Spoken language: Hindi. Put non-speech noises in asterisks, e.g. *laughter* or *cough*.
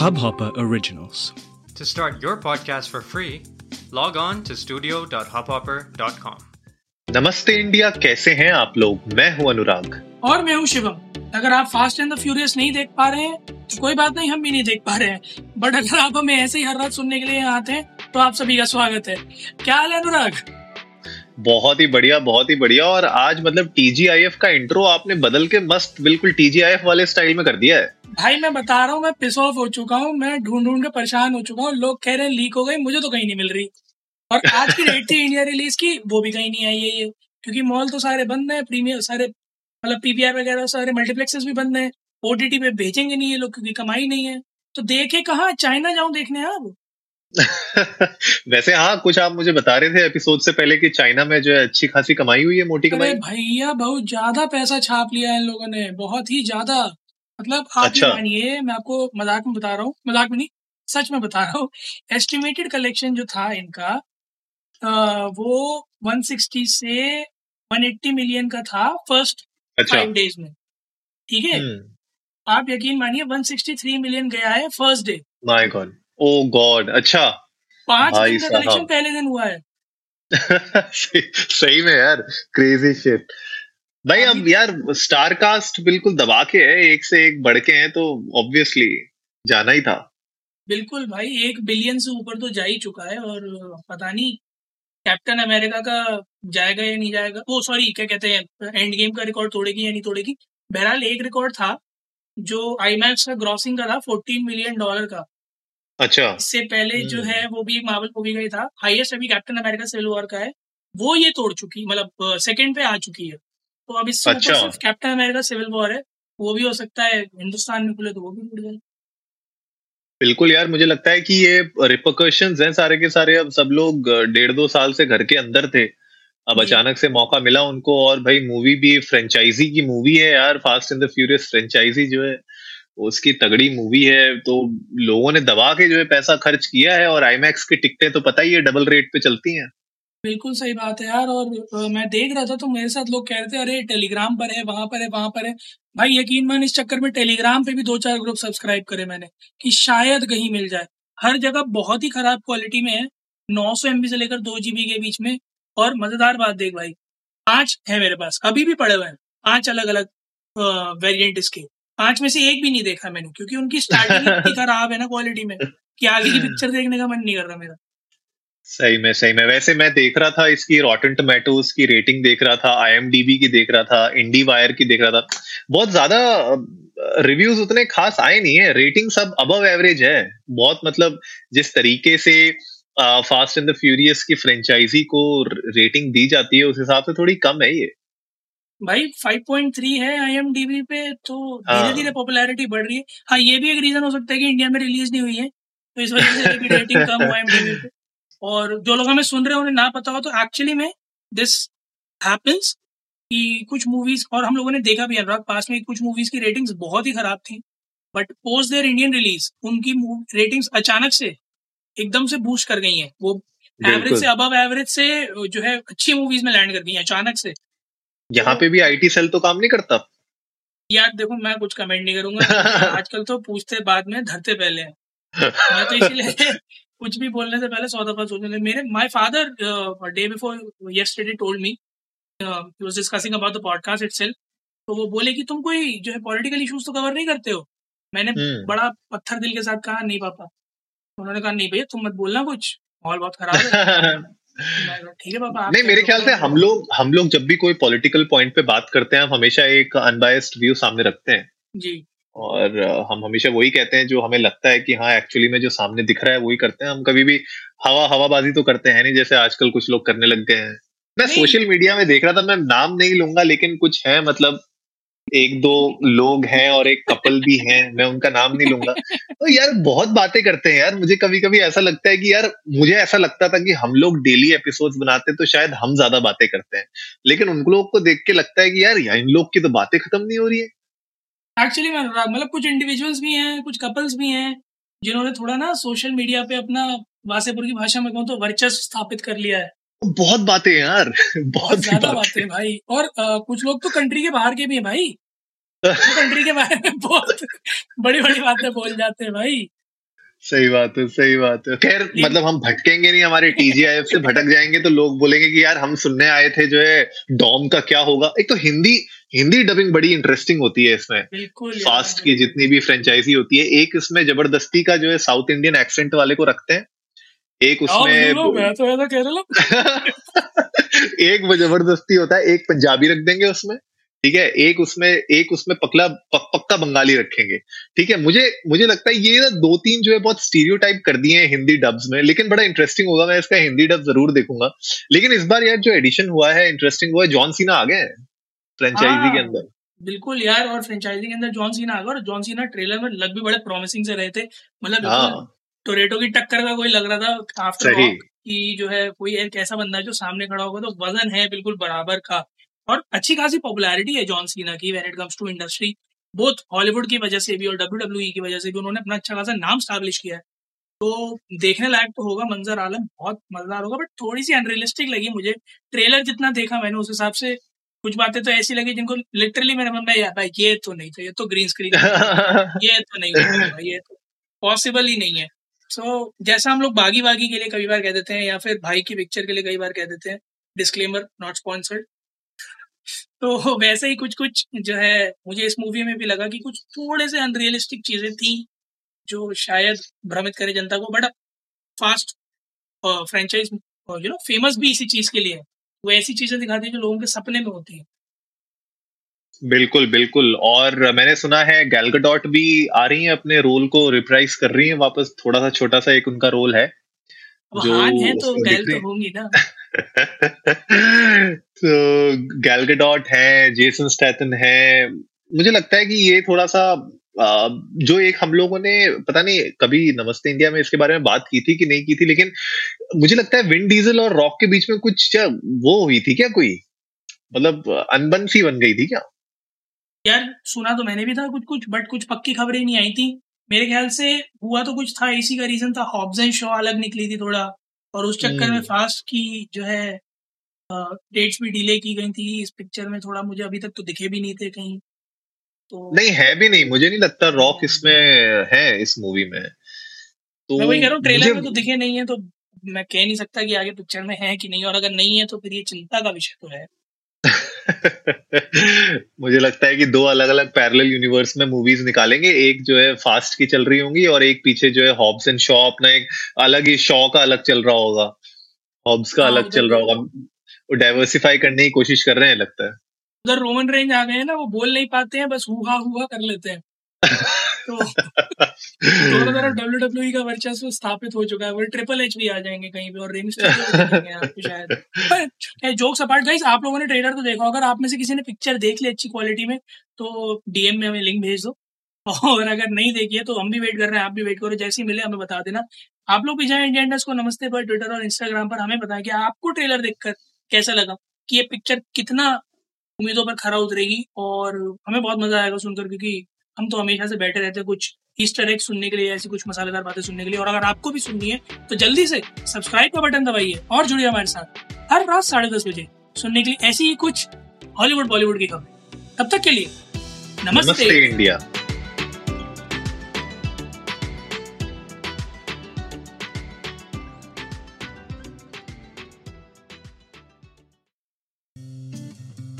Hubhopper Originals. To start your podcast for free, log on to studio.hubhopper.com. नमस्ते इंडिया कैसे हैं आप लोग? मैं हूँ अनुराग। और मैं हूँ शिवम। अगर आप फास्ट एंड द फ्यूरियस नहीं देख पा रहे हैं तो कोई बात नहीं हम भी नहीं देख पा रहे हैं। बट अगर आप हमें ऐसे ही हर रात सुनने के लिए यहाँ आते हैं तो आप सभी का स्वागत है। क्या हाल है अनुराग? बहुत ही बढ़िया बहुत ही बढ़िया। और आज मतलब टीजीआईएफ का इंट्रो आपने बदल के मस्त बिल्कुल टीजीआईएफ वाले स्टाइल में कर दिया है। भाई मैं बता रहा हूँ मैं पिस ऑफ़ हो चुका हूँ मैं ढूंढ ढूंढ के परेशान हो चुका हूँ। लोग कह रहे हैं लीक हो गई मुझे तो कहीं नहीं मिल रही। और आज की डेट थी इंडिया रिलीज़ की वो भी कहीं नहीं आई है ये। क्योंकि मॉल तो सारे बंद है प्रीमियर सारे मतलब पीवीआर वगैरह सारे मल्टीप्लेक्सेस भी बंद है। ओटीटी पे भेजेंगे नहीं ये लोग क्योंकि कमाई नहीं है। तो देखे कहाँ? चाइना जाऊँ देखने अब। *laughs* वैसे हाँ कुछ आप मुझे बता रहे थे एपिसोड से पहले कि चाइना में जो है अच्छी खासी कमाई हुई है मोटी कमाई। भैया बहुत ज़्यादा पैसा छाप लिया है इन लोगों ने बहुत ही ज़्यादा। मतलब आप अच्छा। ये मानिए मैं आपको मज़ाक में बता रहा हूँ। मज़ाक में नहीं सच में बता रहा हूँ। एस्टिमेटेड कलेक्शन जो था इनका अ, वो 160 से 180 मिलियन का था फ़र्स्ट अच्छा। फाइव डेज़ में। ठीक है? हम्म। आप यकीन मानिए 163 मिलियन गया है first day my god oh god अच्छा। पाँच दिन का कलेक्शन पहले दिन हुआ है। *laughs* सही सही में यार क्रेजी शिट भाई अब यार स्टार कास्ट बिल्कुल दबा के है एक से एक बढ़ के हैं तो ऑब्वियसली जाना ही था। बिल्कुल भाई एक बिलियन से ऊपर तो जा ही चुका है और पता नहीं कैप्टन अमेरिका का जाएगा या नहीं जाएगा। वो सॉरी क्या कहते हैं एंड गेम का रिकॉर्ड तोड़ेगी या नहीं तोड़ेगी? बहरहाल एक रिकॉर्ड था जो आईमैक्स का ग्रॉसिंग का था 14 मिलियन डॉलर का। अच्छा। इससे पहले जो हम्म। है वो भी एक मार्वल मूवी का ही था। हाईएस्ट अभी कैप्टन अमेरिका सिविल वॉर का है। वो ये तोड़ चुकी मतलब सेकंड पे आ चुकी है। तो अब इससे अच्छा। सिर्फ़ कैप्टन अमेरिका सिविल वॉर है। वो भी हो सकता है हिंदुस्तान में खुले तो वो भी टूट जाए। बिल्कुल यार मुझे लगता है कि ये रिपोकर्शंस हैं सारे के सारे। अब सब लोग डेढ़ दो साल से घर के अंदर थे। अब अचानक से मौका मिला उनको और भाई मूवी भी फ्रेंचाइजी की मूवी है यार। Fast and the furious franchise जो है उसकी तगड़ी मूवी है। तो लोगों ने दबा के जो है पैसा खर्च किया है और आईमैक्स की टिकटें तो पता ही है डबल रेट पे चलती हैं। बिल्कुल सही बात है यार और अ, मैं देख रहा था तो मेरे साथ लोग कह रहे थे अरे टेलीग्राम पर है वहाँ पर है वहाँ पर है। भाई यकीन मान इस चक्कर में टेलीग्राम पे भी दो चार ग्रुप सब्सक्राइब करे मैंने कि शायद कहीं मिल जाए। हर जगह बहुत ही खराब क्वालिटी में है नौ सौ एमबी से लेकर दो जीबी के बीच में और मज़ेदार बात देख भाई। पाँच है मेरे पास अभी भी पड़े हुए हैं पाँच अलग अलग वेरिएंट इसके। पाँच में से एक भी नहीं देखा मैंने क्योंकि उनकी स्टार्टिंग इतनी *laughs* खराब है ना क्वालिटी में कि आगे की पिक्चर देखने का मन नहीं कर रहा मेरा। सही में सही में। वैसे मैं देख रहा था इसकी रॉटन टोमेटोज की रेटिंग देख रहा था आईएमडीबी की देख रहा था इंडी वायर की देख रहा था। बहुत ज़्यादा रिव्यूज़ उतने खास आए नहीं है। रेटिंग सब अबव एवरेज है। बहुत मतलब जिस तरीके से फास्ट एंड द फ्यूरियस की फ्रेंचाइजी को रेटिंग दी जाती है उस हिसाब से थोड़ी कम है ये। भाई 5.3 है आईएमडीबी पे तो हाँ। धीरे धीरे पॉपुलैरिटी बढ़ रही है। हाँ ये भी एक रीजन हो सकता है कि इंडिया में रिलीज़ नहीं हुई है। तो इस वजह से रेटिंग कम हुआ आईएमडीबी पे। और जो लोग हमें सुन रहे हैं उन्हें ना पता हो तो एक्चुअली में दिस हैपेंस कि कुछ मूवीज़ और हम लोगों ने देखा भी अनुराग पास में कुछ मूवीज़ की रेटिंग्स बहुत ही खराब थी but post their Indian release उनकी रेटिंग्स अचानक से एकदम से बूस्ट कर गई हैं। वो एवरेज से अबव एवरेज से जो है अच्छी मूवीज़ में लैंड कर गई अचानक से। यहाँ पे भी आईटी सेल तो काम नहीं करता? यार देखो मैं कुछ कमेंट नहीं करूँगा *laughs* आजकल तो पूछते बाद में धरते पहले हैं। मैं तो इसीलिए कुछ भी बोलने से पहले सौ दफ़ा सोचने लगे। मेरे my father day before yesterday told me he was discussing about the podcast itself तो वो बोले कि तुम कोई जो है पॉलिटिकल इश्यूज़ तो कवर नहीं करते हो? मैंने हम्म। बड़ा पत्थर दिल के साथ कहा नहीं पापा। उन्होंने कहा नहीं भैया तुम मत बोलना कुछ। माहौल बहुत खराब है। *laughs* ठीक है पापा नहीं मेरे ख्याल से तो- हम लोग हम लोग जब भी कोई पॉलिटिकल पॉइंट पे बात करते हैं हम हमेशा एक अनबायस्ड व्यू सामने रखते हैं। जी। और हम हमेशा वही कहते हैं जो हमें लगता है कि हाँ एक्चुअली में जो सामने दिख रहा है वही करते हैं। हम कभी भी हवा हवाबाजी तो करते हैं नहीं जैसे आजकल कुछ लोग करने लग गए हैं। मैं सोशल मीडिया में देख रहा था मैं नाम नहीं लूँगा लेकिन कुछ है मतलब एक दो लोग हैं और एक कपल भी हैं मैं उनका नाम नहीं लूँगा। तो यार बहुत बातें करते हैं यार। मुझे कभी कभी ऐसा लगता है कि यार मुझे ऐसा लगता था कि हम लोग डेली एपिसोड्स बनाते तो शायद हम ज़्यादा बातें करते हैं। लेकिन उन लोग को देख के लगता है कि यार यार इन लोग की तो बातें खत्म नहीं हो रही है। एक्चुअली मैं अनुराग मतलब कुछ इंडिविजुअल्स भी हैं कुछ कपल्स भी हैं जिन्होंने थोड़ा ना सोशल मीडिया पे अपना वासेपुर की भाषा में कहूँ तो वर्चस्व स्थापित कर लिया है। बहुत बातें यार *laughs* बहुत ज़्यादा बातें भाई। और अ, कुछ लोग तो कंट्री के बाहर के भी हैं भाई। *laughs* कंट्री के बारे में बहुत बड़ी बड़ी बातें बोल जाते हैं भाई। सही बात है सही बात है। खैर मतलब हम भटकेंगे नहीं हमारे *laughs* टीजीआईएफ से भटक जाएँगे तो लोग बोलेंगे कि यार हम सुनने आए थे जो है डॉम का क्या होगा? एक तो हिंदी हिंदी डबिंग बड़ी इंटरेस्टिंग होती है इसमें। फास्ट की जितनी भी फ्रेंचाइजी होती है एक इसमें ज़बरदस्ती का जो है साउथ इंडियन एक्सेंट वाले को रखते हैं। एक उसमें मैं तो ऐसा कह रहा *laughs* एक वो ज़बरदस्ती होता है एक पंजाबी रख देंगे उसमें ठीक है? एक उसमें एक उसमें पकला पक, पक्का बंगाली रखेंगे ठीक है? मुझे मुझे लगता है ये ना दो तीन जो है बहुत स्टीरियो कर दिए हैं हिंदी डब्स में लेकिन बड़ा इंटरेस्टिंग होगा मैं इसका हिंदी डब ज़रूर देखूँगा। लेकिन इस बार यार जो एडिशन हुआ है इंटरेस्टिंग हुआ है जॉन सीना आ गए फ्रेंचाइजी के हाँ, अंदर। बिल्कुल यार और फ्रेंचाइजी के अंदर जॉन सीना आ गया और जॉन सीना ट्रेलर में लग भी बड़े प्रॉमिसिंग से रहे थे। मतलब हाँ. टोरेटो की टक्कर का कोई लग रहा था आफ्टर कि जो है कोई एक ऐसा बंदा है जो सामने खड़ा होगा तो वज़न है बिल्कुल बराबर का। और अच्छी खासी पॉपुलैरिटी है जॉन सीना की when it comes to industry both Hollywood की वजह से भी और डब्ल्यू डब्ल्यू e की वजह से भी उन्होंने अपना अच्छा खासा नाम स्टैब्लिश किया है। तो देखने लायक तो होगा मंजर आलम बहुत मज़ेदार होगा बट थोड़ी सी अनरियलिस्टिक लगी मुझे। ट्रेलर जितना देखा मैंने उस हिसाब से कुछ बातें तो ऐसी लगी जिनको लिटरली मन में यार भाई ये तो नहीं था ये तो ग्रीन स्क्रीन *laughs* ये तो नहीं था ये तो पॉसिबल ही नहीं है। सो so, जैसा हम लोग बागी बागी के लिए कई बार कह देते हैं या फिर भाई की पिक्चर के लिए कई बार कह देते हैं डिस्क्लेमर नॉट स्पॉन्सर्ड तो वैसे ही कुछ कुछ जो है मुझे इस मूवी में भी लगा कि कुछ थोड़े से अनरियलिस्टिक चीज़ें थी जो शायद भ्रमित करे जनता को but fast franchise you know famous भी इसी चीज़ के लिए है। वो ऐसी चीज़ें दिखाती है जो लोगों के सपने में होती है। बिल्कुल बिल्कुल। और मैंने सुना है गैलगडॉट भी आ रही है अपने रोल को रिप्राइज कर रही है वापस थोड़ा सा छोटा सा एक उनका रोल है। जो है तो गैल तो होंगी ना। *laughs* तो गैलगडॉट है जेसन स्टैथन है। मुझे लगता है कि ये थोड़ा सा जो एक हम लोगों ने पता नहीं कभी नमस्ते इंडिया में इसके बारे में बात की थी कि नहीं की थी लेकिन मुझे लगता है विंड डीजल और रॉक के बीच में कुछ वो हुई थी क्या कोई? मतलब अनबन सी बन गई थी क्या? यार सुना तो मैंने भी था कुछ कुछ बट कुछ पक्की खबरें नहीं आई थी। मेरे ख्याल से हुआ तो कुछ था इसी का रीजन था हॉब्स एंड शो अलग निकली थी थोड़ा और उस चक्कर में फास्ट हम्म। की जो है डेट्स भी डिले की गई थी। इस पिक्चर में थोड़ा मुझे अभी तक तो दिखे भी नहीं थे कहीं। तो नहीं है भी नहीं। मुझे नहीं लगता रॉक इसमें है इस मूवी में। तो मैं वही कह रहा हूँ ट्रेलर में तो दिखे नहीं है तो मैं कह नहीं सकता कि आगे पिक्चर में है कि नहीं और अगर नहीं है तो फिर ये चिंता का विषय तो है। *laughs* मुझे लगता है कि दो अलग अलग पैरेलल यूनिवर्स में मूवीज़ निकालेंगे। एक जो है फास्ट की चल रही होंगी और एक पीछे जो है हॉब्स एंड शॉ अपना एक अलग ही शॉ का अलग चल रहा होगा। हॉब्स का हाँ, अलग चल रहा होगा। वो डाइवर्सिफाई करने की कोशिश कर रहे हैं लगता है। उधर रोमन रेंज आ गए हैं ना वो बोल नहीं पाते हैं बस हुआ हुआ कर लेते हैं। तो दोनों तरफ़ डब्ल्यू डब्ल्यू का वर्चस्व स्थापित हो चुका है वो ट्रिपल एच भी आ जाएँगे कहीं पे और रिंग शायद। *laughs* पर जोक्स अपार्ट गाइस आप लोगों ने ट्रेलर तो देखा अगर आप में से किसी ने पिक्चर देख ली अच्छी क्वालिटी में तो डीएम में हमें लिंक भेज दो। और अगर नहीं देखी है तो हम भी वेट कर रहे हैं आप भी वेट करो जैसे ही मिले हमें बता देना। आप लोग भी जाए इंडिया को नमस्ते पर ट्विटर और इंस्टाग्राम पर हमें बताएँ कि आपको ट्रेलर देखकर कैसा लगा कि ये पिक्चर कितना उम्मीदों पर खरा उतरेगी और हमें बहुत मज़ा आएगा सुनकर क्योंकि हम तो हमेशा से बैठे रहते हैं कुछ ईस्टर एग सुनने के लिए ऐसी कुछ मसालेदार बातें सुनने के लिए। और अगर आपको भी सुननी है तो जल्दी से सब्सक्राइब का बटन दबाइए और जुड़िए हमारे साथ हर रात साढ़े दस बजे सुनने के लिए ऐसी ही कुछ हॉलीवुड बॉलीवुड की खबर। तब तक के लिए नमस्ते, नमस्ते इंडिया।